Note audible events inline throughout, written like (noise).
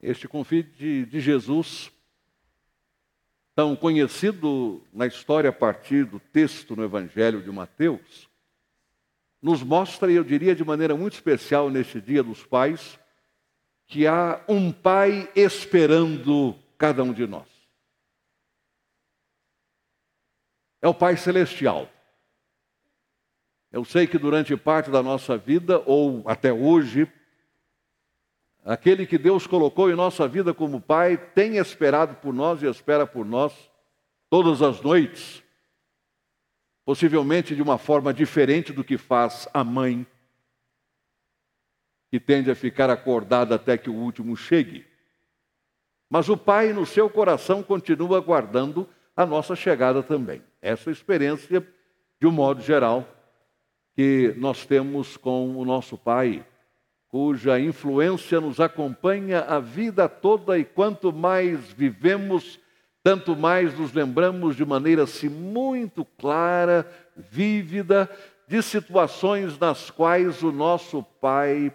este convite de Jesus, tão conhecido na história a partir do texto no Evangelho de Mateus, nos mostra, e eu diria de maneira muito especial neste Dia dos Pais, que há um Pai esperando cada um de nós. É o Pai Celestial. Eu sei que durante parte da nossa vida, ou até hoje, aquele que Deus colocou em nossa vida como Pai tem esperado por nós e espera por nós todas as noites, possivelmente de uma forma diferente do que faz a mãe, que tende a ficar acordada até que o último chegue. Mas o Pai, no seu coração, continua aguardando a nossa chegada também. Essa experiência, de um modo geral, que nós temos com o nosso Pai, cuja influência nos acompanha a vida toda e quanto mais vivemos, tanto mais nos lembramos de maneira assim muito clara, vívida, de situações nas quais o nosso Pai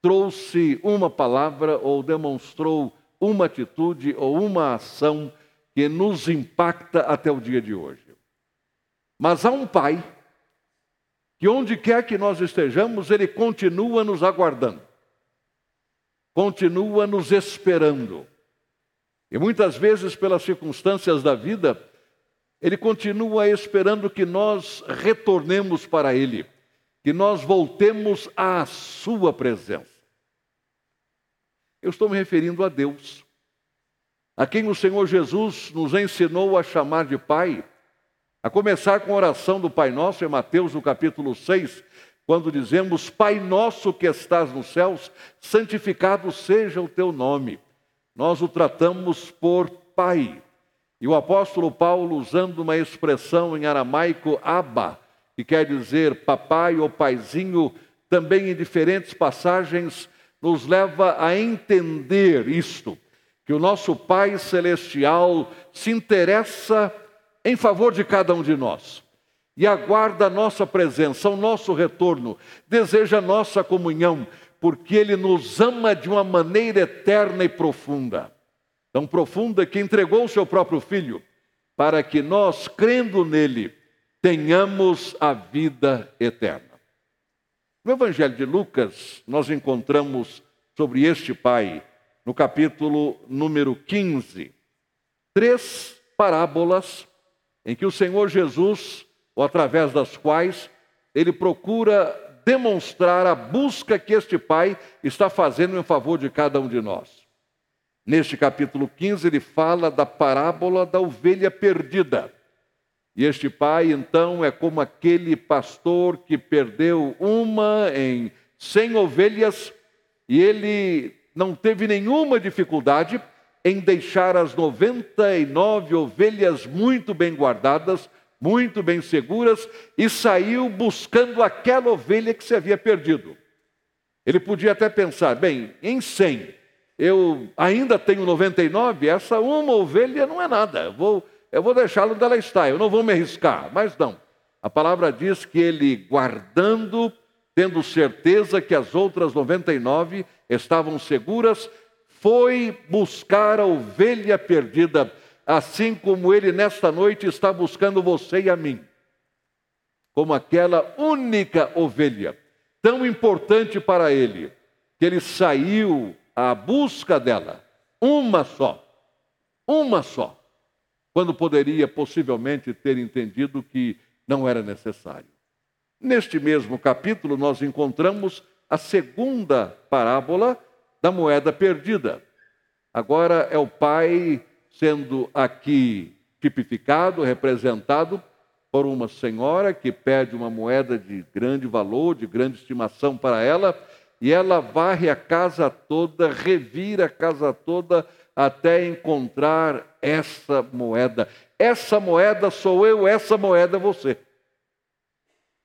trouxe uma palavra ou demonstrou uma atitude ou uma ação que nos impacta até o dia de hoje. Mas há um Pai que onde quer que nós estejamos, Ele continua nos aguardando, continua nos esperando. E muitas vezes, pelas circunstâncias da vida, Ele continua esperando que nós retornemos para Ele, que nós voltemos à Sua presença. Eu estou me referindo a Deus, a quem o Senhor Jesus nos ensinou a chamar de Pai a começar com a oração do Pai Nosso, em Mateus, no capítulo 6, quando dizemos: Pai nosso que estás nos céus, santificado seja o teu nome. Nós o tratamos por Pai. E o apóstolo Paulo, usando uma expressão em aramaico, Abba, que quer dizer papai ou paizinho, também em diferentes passagens, nos leva a entender isto, que o nosso Pai Celestial se interessa em favor de cada um de nós e aguarda a nossa presença, o nosso retorno, deseja a nossa comunhão, porque Ele nos ama de uma maneira eterna e profunda. Tão profunda que entregou o seu próprio Filho, para que nós, crendo nele, tenhamos a vida eterna. No Evangelho de Lucas, nós encontramos sobre este Pai, no capítulo número 15, três parábolas em que o Senhor Jesus, ou através das quais ele procura demonstrar a busca que este Pai está fazendo em favor de cada um de nós. Neste capítulo 15, ele fala da parábola da ovelha perdida. E este pai, então, é como aquele pastor que perdeu uma em cem ovelhas e ele não teve nenhuma dificuldade em deixar as 99 ovelhas muito bem guardadas, muito bem seguras, e saiu buscando aquela ovelha que se havia perdido. Ele podia até pensar: bem, em 100, eu ainda tenho 99, essa uma ovelha não é nada, eu vou, eu vou deixá-la onde ela está, eu não vou me arriscar. Mas não. A palavra diz que ele, guardando, tendo certeza que as outras 99 estavam seguras, foi buscar a ovelha perdida, assim como ele nesta noite está buscando você e a mim, como aquela única ovelha, tão importante para ele, que ele saiu à busca dela, uma só, uma só, quando poderia possivelmente ter entendido que não era necessário. Neste mesmo capítulo, nós encontramos a segunda parábola da moeda perdida. Agora é o pai sendo aqui tipificado, representado por uma senhora que pede uma moeda de grande valor, de grande estimação para ela, e ela varre a casa toda, revira a casa toda até encontrar essa moeda. Essa moeda sou eu, essa moeda é você.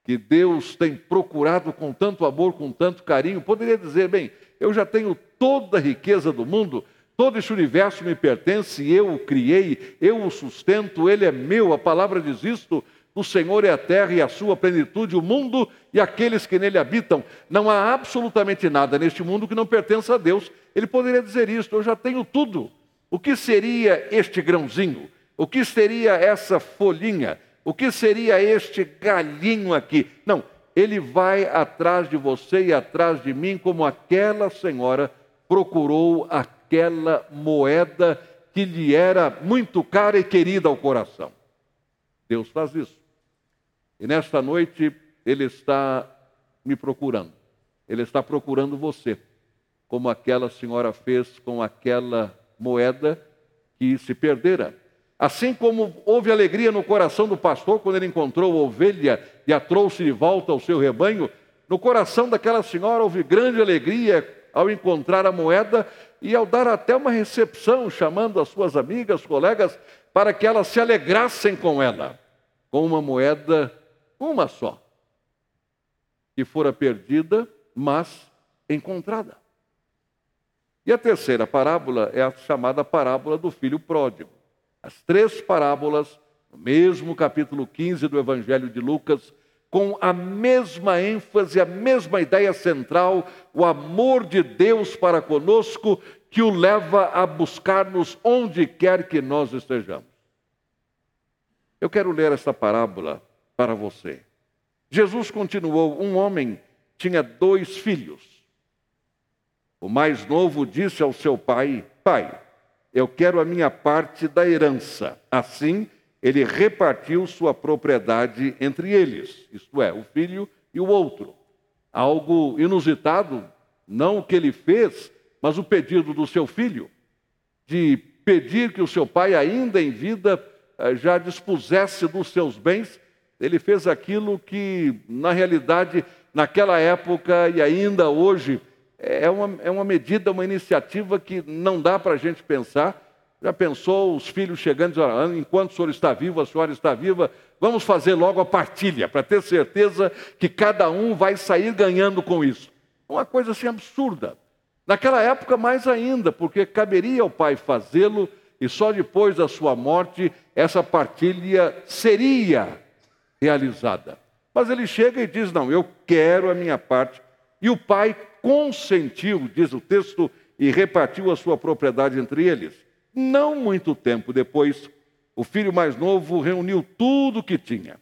Que Deus tem procurado com tanto amor, com tanto carinho. Poderia dizer, bem, eu já tenho toda a riqueza do mundo, todo este universo me pertence, eu o criei, eu o sustento, ele é meu, a palavra diz isto, O Senhor é a terra e a sua plenitude, o mundo e aqueles que nele habitam. Não há absolutamente nada neste mundo que não pertença a Deus. Ele poderia dizer isto: eu já tenho tudo. O que seria este grãozinho? O que seria essa folhinha? O que seria este galhinho aqui? Não, ele vai atrás de você e atrás de mim, como aquela senhora procurou aquela moeda que lhe era muito cara e querida ao coração. Deus faz isso. E nesta noite ele está me procurando. Ele está procurando você, como aquela senhora fez com aquela moeda que se perdera. Assim como houve alegria no coração do pastor quando ele encontrou a ovelha e a trouxe de volta ao seu rebanho, no coração daquela senhora houve grande alegria ao encontrar a moeda e ao dar até uma recepção, chamando as suas amigas, colegas, para que elas se alegrassem com ela, com uma moeda, uma só, que fora perdida, mas encontrada. E a terceira parábola é a chamada parábola do filho pródigo. As três parábolas, no mesmo capítulo 15 do Evangelho de Lucas, com a mesma ênfase, a mesma ideia central, o amor de Deus para conosco, que o leva a buscar-nos onde quer que nós estejamos. Eu quero ler esta parábola para você. Jesus continuou: Um homem tinha dois filhos. O mais novo disse ao seu pai: Pai, eu quero a minha parte da herança. Assim, ele repartiu sua propriedade entre eles, isto é, o filho e o outro. Algo inusitado, não o que ele fez, mas o pedido do seu filho, de pedir que o seu pai, ainda em vida, eh, já dispusesse dos seus bens. Ele fez aquilo que, na realidade, naquela época e ainda hoje, é uma, é uma medida, uma iniciativa que não dá para a gente pensar. Já pensou os filhos chegando e dizendo, enquanto o senhor está vivo, a senhora está viva, vamos fazer logo a partilha, para ter certeza que cada um vai sair ganhando com isso. Uma coisa assim absurda. Naquela época, mais ainda, porque caberia ao pai fazê-lo e só depois da sua morte essa partilha seria realizada. Mas ele chega e diz: Não, eu quero a minha parte. E o pai consentiu, diz o texto, e repartiu a sua propriedade entre eles. Não muito tempo depois, o filho mais novo reuniu tudo o que tinha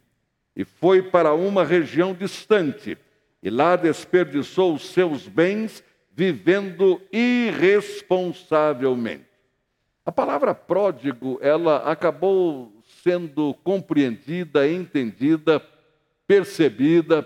e foi para uma região distante, e lá desperdiçou os seus bens vivendo irresponsavelmente. A palavra pródigo, ela acabou sendo compreendida, entendida, percebida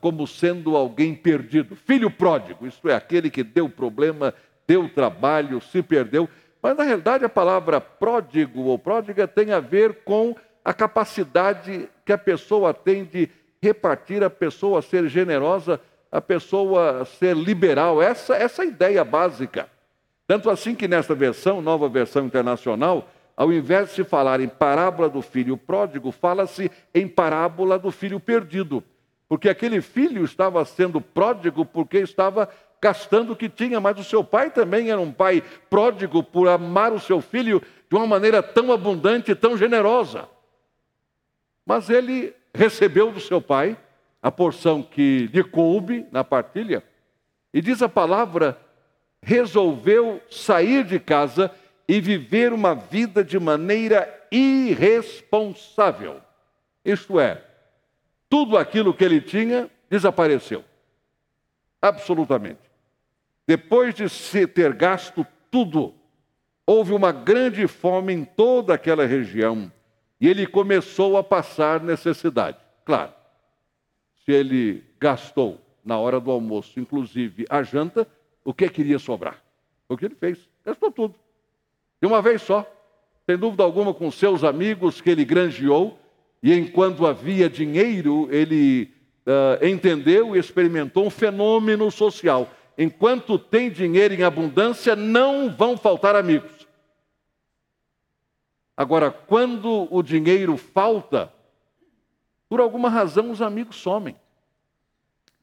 como sendo alguém perdido. Filho pródigo, isto é, aquele que deu problema, deu trabalho, se perdeu. Mas na realidade a palavra pródigo ou pródiga tem a ver com a capacidade que a pessoa tem de repartir, a pessoa ser generosa, a pessoa ser liberal. Essa, essa é a ideia básica. Tanto assim que nesta versão, nova versão internacional, ao invés de se falar em parábola do filho pródigo, fala-se em parábola do filho perdido. Porque aquele filho estava sendo pródigo porque estava gastando o que tinha, mas o seu pai também era um pai pródigo por amar o seu filho de uma maneira tão abundante e tão generosa. Mas ele recebeu do seu pai a porção que lhe coube na partilha, e diz a palavra, resolveu sair de casa e viver uma vida de maneira irresponsável. Isto é, tudo aquilo que ele tinha desapareceu. Absolutamente. Depois de se ter gasto tudo, houve uma grande fome em toda aquela região e ele começou a passar necessidade. Claro, se ele gastou na hora do almoço, inclusive a janta, o que queria sobrar? O que ele fez, gastou tudo. De uma vez só, sem dúvida alguma, com seus amigos que ele granjeou, e enquanto havia dinheiro, ele uh, entendeu e experimentou um fenômeno social. Enquanto tem dinheiro em abundância, não vão faltar amigos. Agora, quando o dinheiro falta, por alguma razão os amigos somem,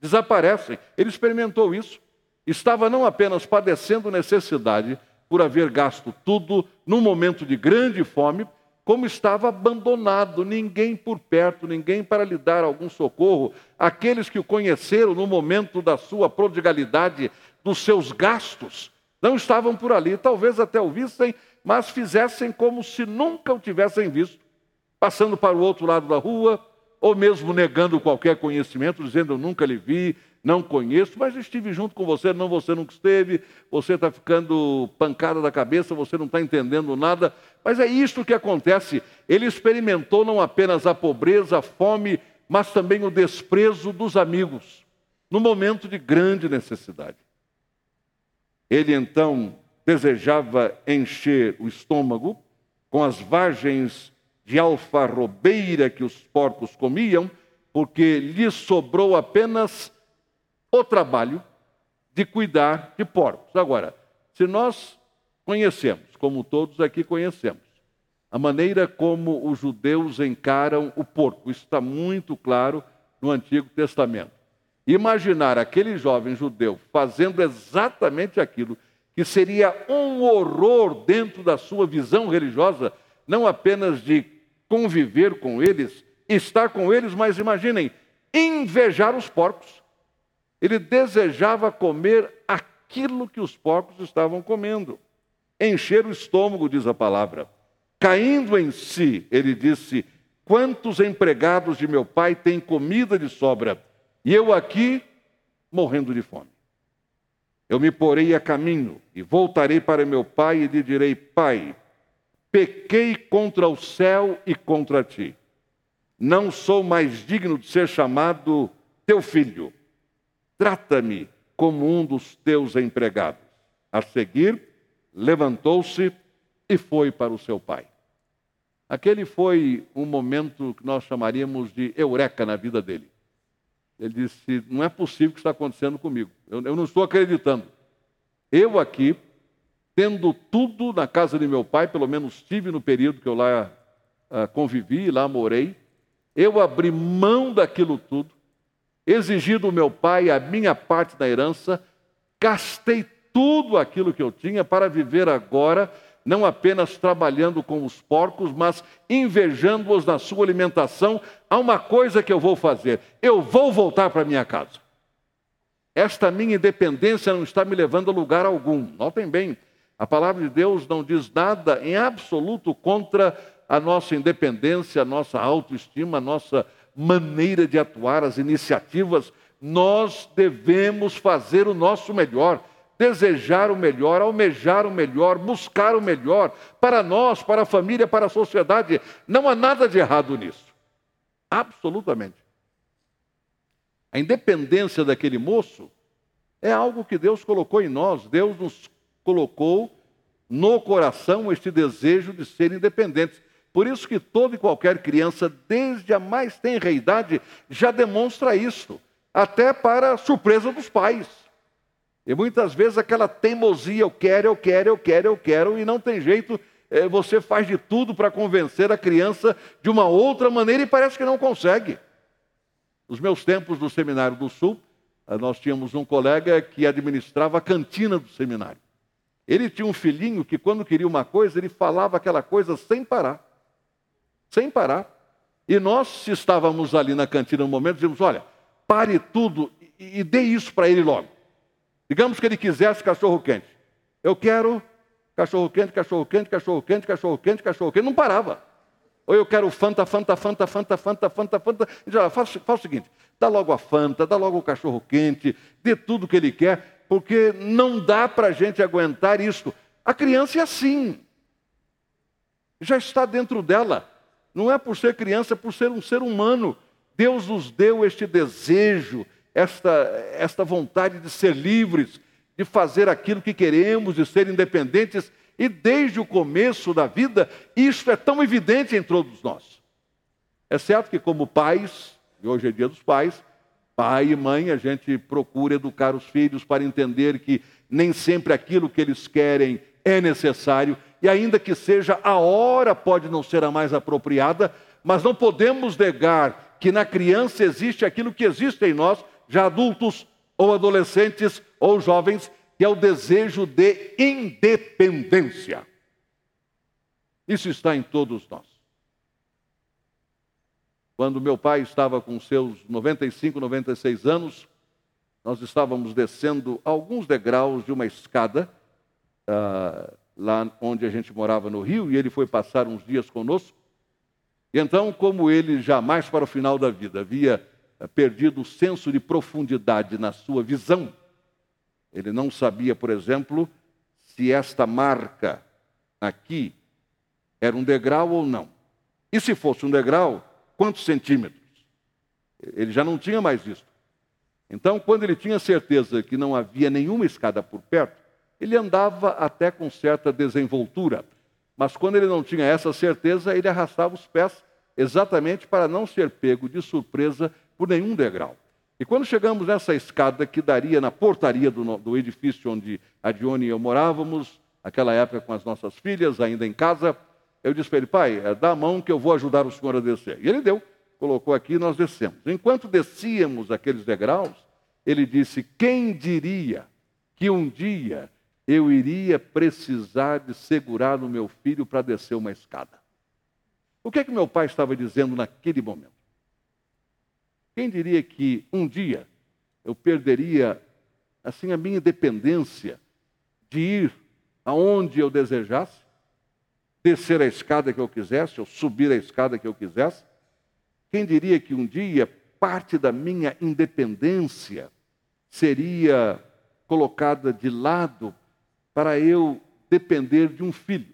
desaparecem. Ele experimentou isso. Estava não apenas padecendo necessidade por haver gasto tudo num momento de grande fome, como estava abandonado, ninguém por perto, ninguém para lhe dar algum socorro. Aqueles que o conheceram no momento da sua prodigalidade, dos seus gastos, não estavam por ali, talvez até o vissem, mas fizessem como se nunca o tivessem visto, passando para o outro lado da rua, ou mesmo negando qualquer conhecimento, dizendo eu nunca lhe vi, não conheço, mas estive junto com você, não, você nunca esteve, você está ficando pancada da cabeça, você não está entendendo nada. Mas é isso que acontece. Ele experimentou não apenas a pobreza, a fome, mas também o desprezo dos amigos, no momento de grande necessidade. Ele então desejava encher o estômago com as vagens de alfarrobeira que os porcos comiam, porque lhe sobrou apenas o trabalho de cuidar de porcos. Agora, se nós conhecemos, como todos aqui conhecemos, a maneira como os judeus encaram o porco, está muito claro no Antigo Testamento. Imaginar aquele jovem judeu fazendo exatamente aquilo que seria um horror dentro da sua visão religiosa, não apenas de conviver com eles, estar com eles, mas imaginem, invejar os porcos. Ele desejava comer aquilo que os porcos estavam comendo. Encher o estômago, diz a palavra. Caindo em si, ele disse: Quantos empregados de meu pai têm comida de sobra? E eu aqui morrendo de fome. Eu me porei a caminho e voltarei para meu pai e lhe direi: Pai, pequei contra o céu e contra ti. Não sou mais digno de ser chamado teu filho trata-me como um dos teus empregados. A seguir, levantou-se e foi para o seu pai. Aquele foi um momento que nós chamaríamos de eureka na vida dele. Ele disse: Não é possível que está acontecendo comigo. Eu, eu não estou acreditando. Eu aqui, tendo tudo na casa de meu pai, pelo menos tive no período que eu lá uh, convivi, lá morei, eu abri mão daquilo tudo, exigi do meu pai a minha parte da herança, gastei tudo aquilo que eu tinha para viver agora, não apenas trabalhando com os porcos, mas invejando-os na sua alimentação. Há uma coisa que eu vou fazer: eu vou voltar para minha casa. Esta minha independência não está me levando a lugar algum. Notem bem, a palavra de Deus não diz nada em absoluto contra a nossa independência, a nossa autoestima, a nossa maneira de atuar, as iniciativas, nós devemos fazer o nosso melhor, desejar o melhor, almejar o melhor, buscar o melhor para nós, para a família, para a sociedade. Não há nada de errado nisso. Absolutamente. A independência daquele moço é algo que Deus colocou em nós. Deus nos colocou no coração este desejo de ser independentes. Por isso que toda e qualquer criança, desde a mais tenra idade, já demonstra isso, até para surpresa dos pais. E muitas vezes aquela teimosia, eu quero, eu quero, eu quero, eu quero, e não tem jeito, é, você faz de tudo para convencer a criança de uma outra maneira e parece que não consegue. Nos meus tempos do Seminário do Sul, eh, nós tínhamos um colega que administrava a cantina do seminário. Ele tinha um filhinho que, quando queria uma coisa, ele falava aquela coisa sem parar sem parar. E nós, se estávamos ali na cantina no momento, dizíamos: olha, pare tudo e, e dê isso para ele logo. Digamos que ele quisesse cachorro quente. Eu quero cachorro quente, cachorro quente, cachorro quente, cachorro quente, cachorro quente. Não parava. Ou eu quero Fanta, Fanta, Fanta, Fanta, Fanta, Fanta, Fanta. Diz, faz, o seguinte: dá logo a Fanta, dá logo o cachorro quente, dê tudo que ele quer, porque não dá para a gente aguentar isso. A criança é assim. Já está dentro dela. Não é por ser criança, é por ser um ser humano. Deus nos deu este desejo, esta, esta vontade de ser livres, de fazer aquilo que queremos, de ser independentes. E desde o começo da vida, isso é tão evidente em todos nós. É certo que, como pais, e hoje é dia dos pais, pai e mãe, a gente procura educar os filhos para entender que nem sempre aquilo que eles querem é necessário e ainda que seja a hora pode não ser a mais apropriada, mas não podemos negar que na criança existe aquilo que existe em nós, já adultos ou adolescentes ou jovens, que é o desejo de independência. Isso está em todos nós. quando meu pai estava com seus 95, 96 anos, nós estávamos descendo alguns degraus de uma escada, uh, lá onde a gente morava no Rio, e ele foi passar uns dias conosco. E então, como ele jamais para o final da vida havia perdido o senso de profundidade na sua visão, ele não sabia, por exemplo, se esta marca aqui era um degrau ou não. E se fosse um degrau, quantos centímetros? Ele já não tinha mais visto. Então, quando ele tinha certeza que não havia nenhuma escada por perto, ele andava até com certa desenvoltura. Mas quando ele não tinha essa certeza, ele arrastava os pés exatamente para não ser pego de surpresa por nenhum degrau. E quando chegamos nessa escada que daria na portaria do, do edifício onde a Dione e eu morávamos, naquela época com as nossas filhas, ainda em casa, eu disse para ele, pai, é, dá a mão que eu vou ajudar o senhor a descer. E ele deu, colocou aqui e nós descemos. Enquanto descíamos aqueles degraus, ele disse: Quem diria que um dia eu iria precisar de segurar no meu filho para descer uma escada? O que é que meu pai estava dizendo naquele momento? Quem diria que um dia eu perderia assim a minha independência de ir aonde eu desejasse, descer a escada que eu quisesse, ou subir a escada que eu quisesse? Quem diria que um dia parte da minha independência seria colocada de lado para eu depender de um filho?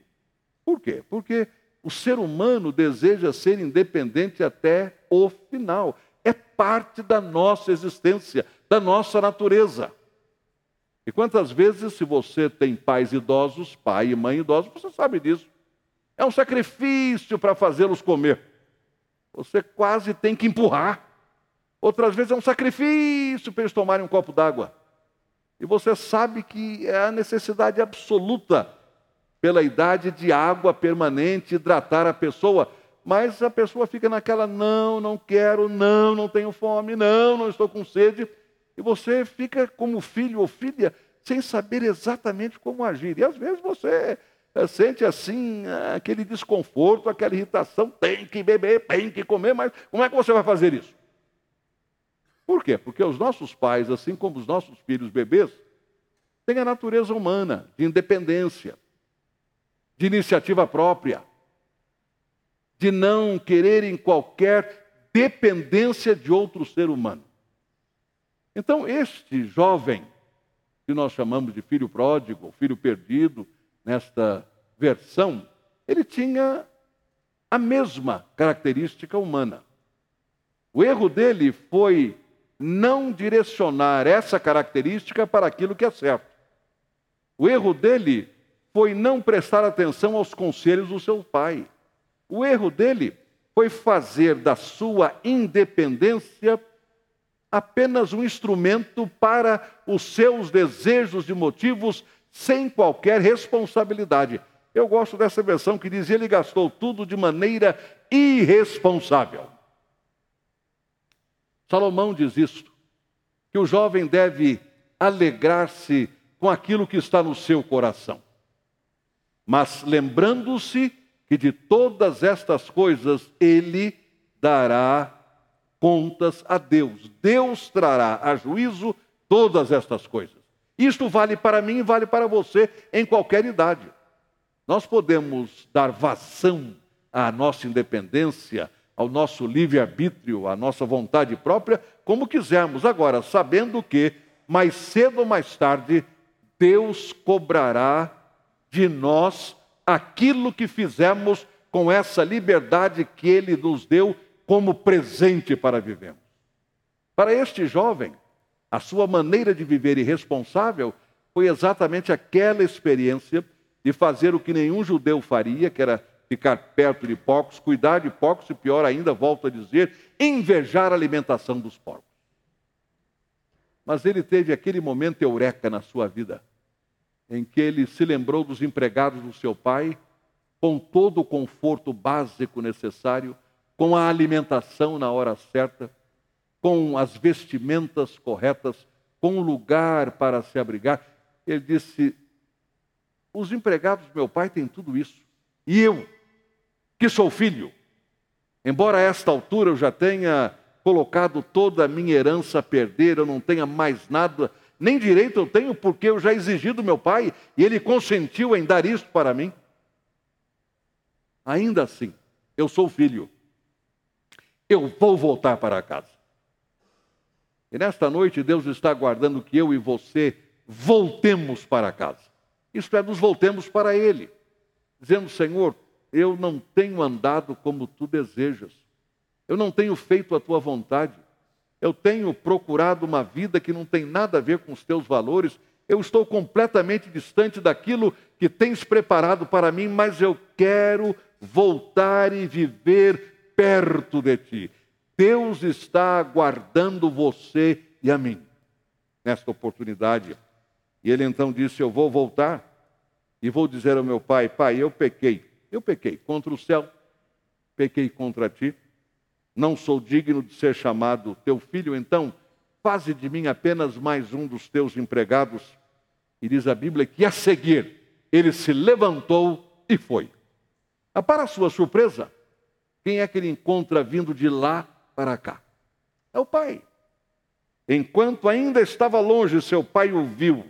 Por quê? Porque o ser humano deseja ser independente até o final. Parte da nossa existência, da nossa natureza. E quantas vezes, se você tem pais idosos, pai e mãe idosos, você sabe disso. É um sacrifício para fazê-los comer. Você quase tem que empurrar. Outras vezes é um sacrifício para eles tomarem um copo d'água. E você sabe que é a necessidade absoluta pela idade de água permanente, hidratar a pessoa. Mas a pessoa fica naquela, não, não quero, não, não tenho fome, não, não estou com sede. E você fica como filho ou filha, sem saber exatamente como agir. E às vezes você eh, sente assim, aquele desconforto, aquela irritação, tem que beber, tem que comer, mas como é que você vai fazer isso? Por quê? Porque os nossos pais, assim como os nossos filhos bebês, têm a natureza humana de independência de iniciativa própria, de não quererem qualquer dependência de outro ser humano. Então, este jovem, que nós chamamos de filho pródigo, filho perdido, nesta versão, ele tinha a mesma característica humana. O erro dele foi não direcionar essa característica para aquilo que é certo. O erro dele foi não prestar atenção aos conselhos do seu pai. O erro dele foi fazer da sua independência apenas um instrumento para os seus desejos e motivos sem qualquer responsabilidade. Eu gosto dessa versão que diz: ele gastou tudo de maneira irresponsável. Salomão diz isto, que o jovem deve alegrar-se com aquilo que está no seu coração mas lembrando-se que de todas estas coisas ele dará contas a Deus. Deus trará a juízo todas estas coisas. Isto vale para mim e vale para você em qualquer idade. Nós podemos dar vazão à nossa independência, ao nosso livre-arbítrio, à nossa vontade própria, como quisermos. Agora, sabendo que, mais cedo ou mais tarde, Deus cobrará de nós aquilo que fizemos com essa liberdade que Ele nos deu como presente para vivermos. Para este jovem, a sua maneira de viver irresponsável foi exatamente aquela experiência de fazer o que nenhum judeu faria, que era ficar perto de porcos, cuidar de porcos e, pior ainda, volto a dizer, invejar a alimentação dos porcos. Mas ele teve aquele momento eureka na sua vida em que ele se lembrou dos empregados do seu pai, com todo o conforto básico necessário, com a alimentação na hora certa, com as vestimentas corretas, com um lugar para se abrigar. Ele disse: Os empregados do meu pai têm tudo isso. E eu, que sou filho, Embora a esta altura eu já tenha colocado toda a minha herança a perder, eu não tenha mais nada, nem direito eu tenho, porque eu já exigi do meu pai e ele consentiu em dar isso para mim. Ainda assim, eu sou filho. Eu vou voltar para casa. E nesta noite Deus está aguardando que eu e você voltemos para casa. Isto é, nos voltemos para Ele, dizendo: Senhor, eu não tenho andado como tu desejas, eu não tenho feito a tua vontade, eu tenho procurado uma vida que não tem nada a ver com os teus valores, eu estou completamente distante daquilo que tens preparado para mim, mas eu quero voltar e viver perto de ti. Deus está aguardando você e a mim nesta oportunidade. E ele então disse: Eu vou voltar e vou dizer ao meu pai: Pai, eu pequei, eu pequei contra o céu, pequei contra ti, não sou digno de ser chamado teu filho, então faze de mim apenas mais um dos teus empregados. E diz a Bíblia que a seguir ele se levantou e foi. Ah, para sua surpresa, quem é que ele encontra vindo de lá para cá? É o pai. Enquanto ainda estava longe, seu pai o viu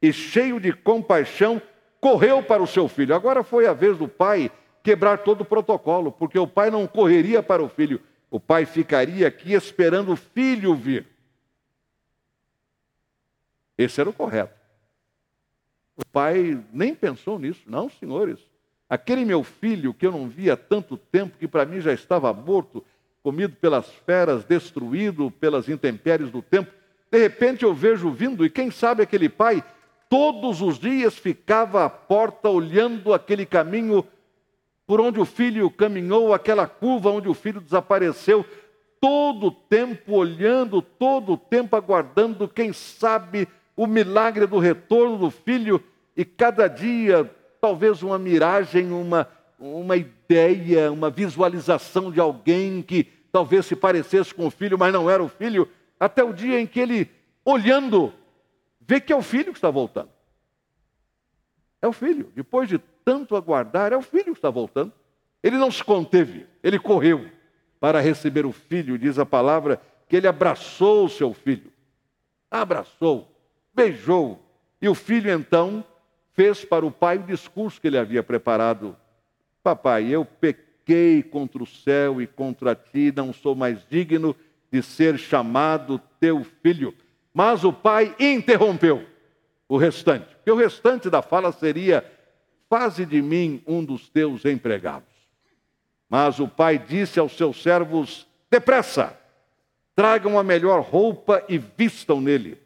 e, cheio de compaixão, correu para o seu filho. Agora foi a vez do pai quebrar todo o protocolo, porque o pai não correria para o filho, o pai ficaria aqui esperando o filho vir. Esse era o correto. O pai nem pensou nisso, não, senhores. Aquele meu filho que eu não via há tanto tempo, que para mim já estava morto, comido pelas feras, destruído pelas intempéries do tempo, de repente eu vejo vindo, e quem sabe aquele pai todos os dias ficava à porta olhando aquele caminho por onde o filho caminhou, aquela curva onde o filho desapareceu, todo o tempo olhando, todo o tempo aguardando, quem sabe, o milagre do retorno do filho, e cada dia, talvez uma miragem, uma, uma ideia, uma visualização de alguém que talvez se parecesse com o filho, mas não era o filho, até o dia em que ele, olhando, vê que é o filho que está voltando. É o filho. Depois de tanto aguardar, é o filho que está voltando. Ele não se conteve, ele correu para receber o filho, diz a palavra, que ele abraçou o seu filho. Abraçou, beijou. E o filho então fez para o pai o discurso que ele havia preparado. Papai, eu pequei contra o céu e contra ti, não sou mais digno de ser chamado teu filho. Mas o pai interrompeu o restante, porque o restante da fala seria: Faze de mim um dos teus empregados. Mas o pai disse aos seus servos: Depressa, tragam a melhor roupa e vistam nele.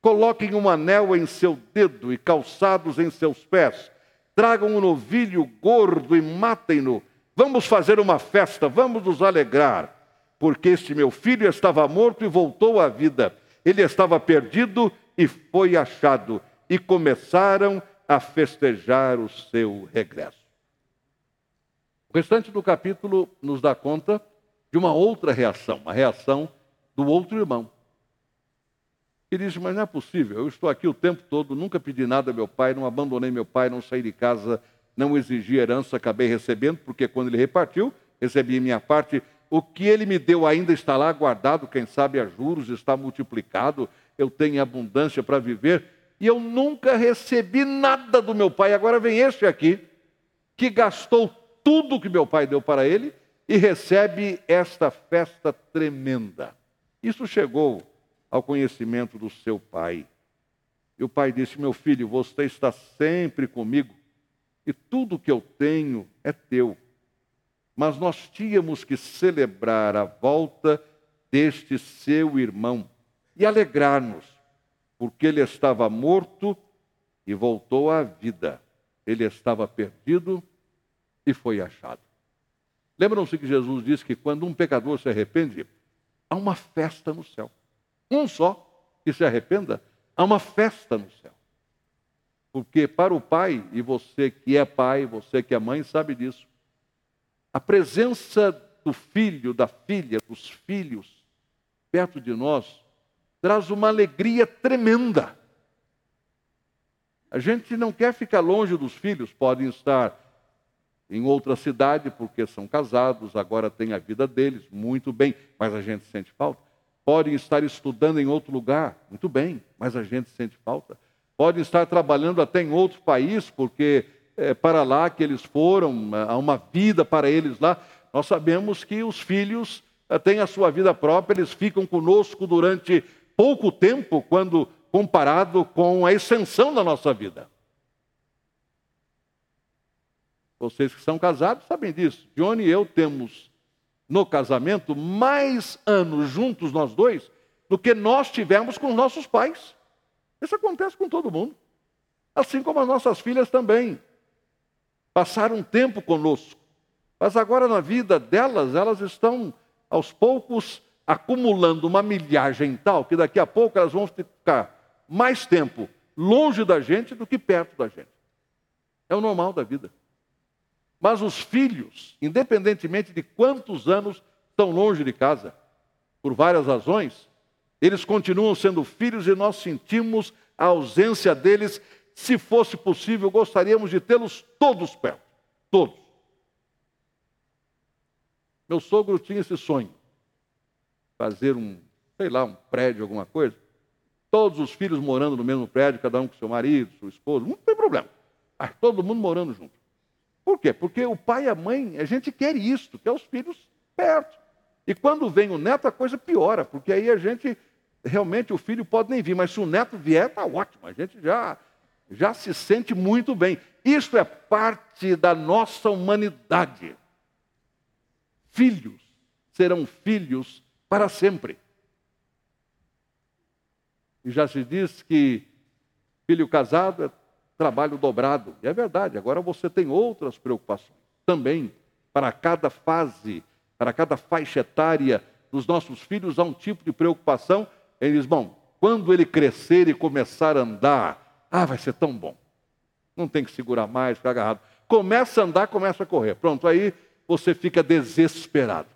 Coloquem um anel em seu dedo e calçados em seus pés. Tragam um novilho gordo e matem-no. Vamos fazer uma festa, vamos nos alegrar, porque este meu filho estava morto e voltou à vida ele estava perdido e foi achado, e começaram a festejar o seu regresso. O restante do capítulo nos dá conta de uma outra reação, a reação do outro irmão. Ele diz: Mas não é possível, eu estou aqui o tempo todo, nunca pedi nada ao meu pai, não abandonei meu pai, não saí de casa, não exigi herança, acabei recebendo, porque quando ele repartiu, recebi minha parte, o que ele me deu ainda está lá guardado, quem sabe a juros, está multiplicado, eu tenho abundância para viver, e eu nunca recebi nada do meu pai. Agora vem este aqui, que gastou tudo que meu pai deu para ele e recebe esta festa tremenda. Isso chegou ao conhecimento do seu pai. E o pai disse: Meu filho, você está sempre comigo, e tudo que eu tenho é teu mas nós tínhamos que celebrar a volta deste seu irmão e alegrar-nos, porque ele estava morto e voltou à vida. Ele estava perdido e foi achado. Lembram-se que Jesus disse que quando um pecador se arrepende, há uma festa no céu. Um só que se arrependa, há uma festa no céu. Porque para o pai, e você que é pai, você que é mãe, sabe disso, a presença do filho, da filha, dos filhos perto de nós traz uma alegria tremenda. A gente não quer ficar longe dos filhos, podem estar em outra cidade porque são casados, agora têm a vida deles, muito bem, mas a gente sente falta. Podem estar estudando em outro lugar, muito bem, mas a gente sente falta. Podem estar trabalhando até em outro país, porque é para lá que eles foram, há uma vida para eles lá. Nós sabemos que os filhos eh, têm a sua vida própria, eles ficam conosco durante pouco tempo, quando comparado com a extensão da nossa vida. Vocês que são casados sabem disso. Johnny e eu temos no casamento mais anos juntos, nós dois, do que nós tivemos com nossos pais. Isso acontece com todo mundo. Assim como as nossas filhas também. Passaram tempo conosco. Mas agora na vida delas, elas estão aos poucos acumulando uma milhagem tal que daqui a pouco elas vão ficar mais tempo longe da gente do que perto da gente. É o normal da vida. Mas os filhos, independentemente de quantos anos estão longe de casa, por várias razões, eles continuam sendo filhos e nós sentimos a ausência deles. Se fosse possível, gostaríamos de tê-los todos perto. Todos. Meu sogro tinha esse sonho, fazer um, sei lá, um prédio, alguma coisa. Todos os filhos morando no mesmo prédio, cada um com seu marido, sua esposa, não tem problema. Mas todo mundo morando junto. Por quê? Porque o pai e a mãe, a gente quer isso, quer os filhos perto. E quando vem o neto, a coisa piora, porque aí a gente, realmente o filho pode nem vir, mas se o neto vier, está ótimo. A gente já, já se sente muito bem. Isso é parte da nossa humanidade filhos serão filhos para sempre. E já se diz que filho casado é trabalho dobrado. E é verdade, agora você tem outras preocupações também. Para cada fase, para cada faixa etária dos nossos filhos, há um tipo de preocupação. Eles, bom, quando ele crescer e começar a andar, ah, vai ser tão bom. Não tem que segurar mais, ficar agarrado. Começa a andar, começa a correr. Pronto, aí você fica desesperado.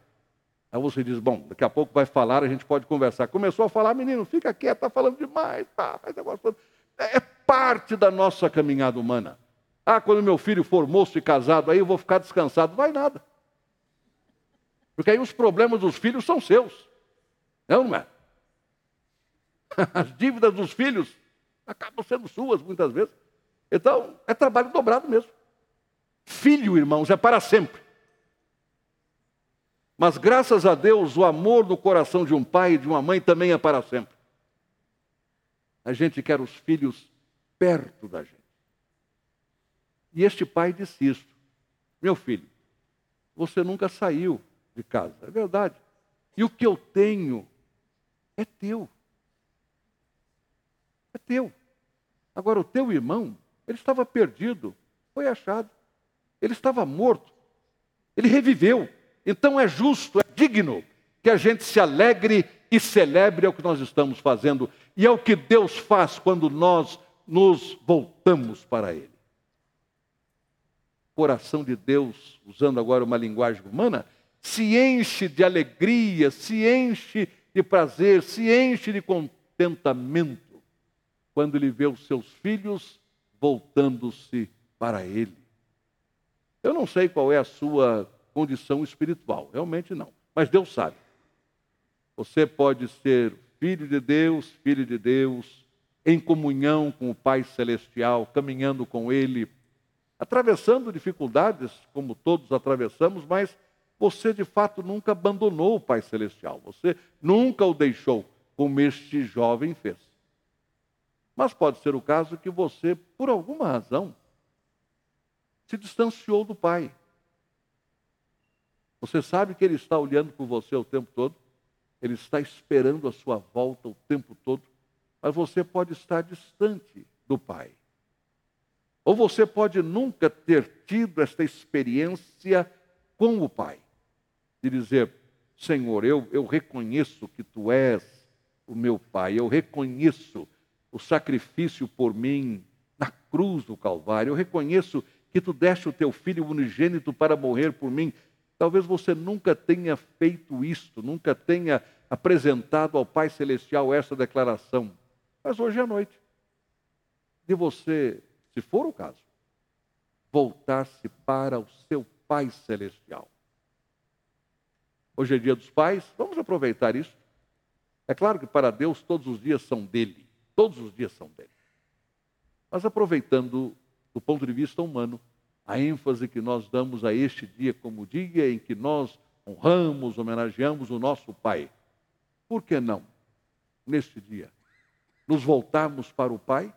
Aí você diz, bom, daqui a pouco vai falar, a gente pode conversar. Começou a falar, menino, fica quieto, está falando demais, tá, faz negócio É parte da nossa caminhada humana. Ah, quando meu filho for moço e casado, aí eu vou ficar descansado. Vai nada. Porque aí os problemas dos filhos são seus. Não, não é? (laughs) As dívidas dos filhos acabam sendo suas muitas vezes. Então, é trabalho dobrado mesmo. Filho, irmãos, é para sempre. Mas graças a Deus, o amor do coração de um pai e de uma mãe também é para sempre. A gente quer os filhos perto da gente. E este pai disse isso: Meu filho, você nunca saiu de casa, é verdade. E o que eu tenho é teu. É teu. Agora, o teu irmão, ele estava perdido, foi achado. Ele estava morto. Ele reviveu. Então é justo, é digno que a gente se alegre e celebre o que nós estamos fazendo. E é o que Deus faz quando nós nos voltamos para Ele. O coração de Deus, usando agora uma linguagem humana, se enche de alegria, se enche de prazer, se enche de contentamento quando ele vê os seus filhos voltando-se para Ele. Eu não sei qual é a sua condição espiritual. Realmente não. Mas Deus sabe. Você pode ser filho de Deus, filho de Deus, em comunhão com o Pai Celestial, caminhando com Ele, atravessando dificuldades, como todos atravessamos, mas você de fato nunca abandonou o Pai Celestial. Você nunca o deixou, como este jovem fez. Mas pode ser o caso que você, por alguma razão, se distanciou do Pai. Você sabe que Ele está olhando por você o tempo todo, Ele está esperando a sua volta o tempo todo, mas você pode estar distante do Pai. Ou você pode nunca ter tido esta experiência com o Pai, de dizer: Senhor, eu, eu reconheço que Tu és o meu Pai, eu reconheço o sacrifício por mim na cruz do Calvário, eu reconheço que Tu deste o Teu Filho unigênito para morrer por mim, Talvez você nunca tenha feito isto, nunca tenha apresentado ao Pai Celestial essa declaração. Mas hoje à noite, de você, se for o caso, voltar-se para o seu Pai Celestial. Hoje é dia dos pais, vamos aproveitar isso. É claro que para Deus todos os dias são dele, todos os dias são dele. Mas aproveitando do ponto de vista humano, a ênfase que nós damos a este dia como dia em que nós honramos, homenageamos o nosso Pai. Por que não, neste dia, nos voltarmos para o Pai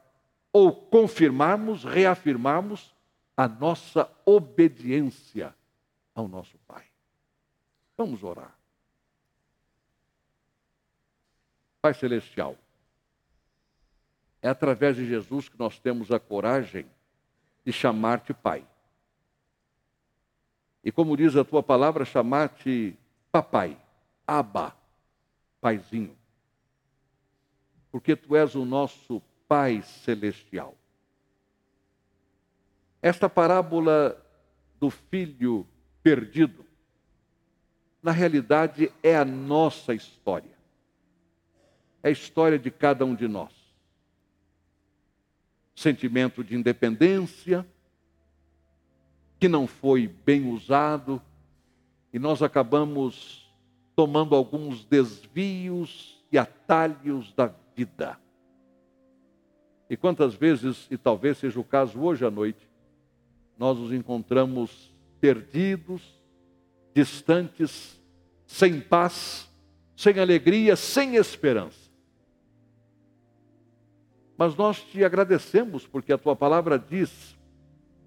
ou confirmarmos, reafirmarmos a nossa obediência ao nosso Pai? Vamos orar. Pai Celestial, é através de Jesus que nós temos a coragem de chamar-te Pai. E como diz a tua palavra, chamar-te papai, aba, paizinho. Porque tu és o nosso Pai celestial. Esta parábola do filho perdido, na realidade, é a nossa história. É a história de cada um de nós. Sentimento de independência, que não foi bem usado e nós acabamos tomando alguns desvios e atalhos da vida. E quantas vezes, e talvez seja o caso hoje à noite, nós nos encontramos perdidos, distantes, sem paz, sem alegria, sem esperança. Mas nós te agradecemos porque a tua palavra diz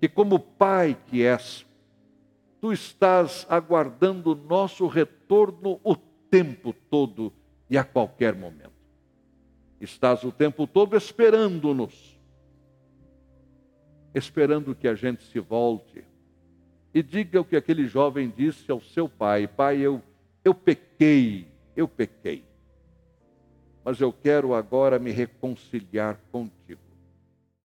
que, como Pai que és, tu estás aguardando o nosso retorno o tempo todo e a qualquer momento. Estás o tempo todo esperando-nos, esperando que a gente se volte e diga o que aquele jovem disse ao seu pai: Pai, eu, eu pequei, eu pequei, mas eu quero agora me reconciliar contigo.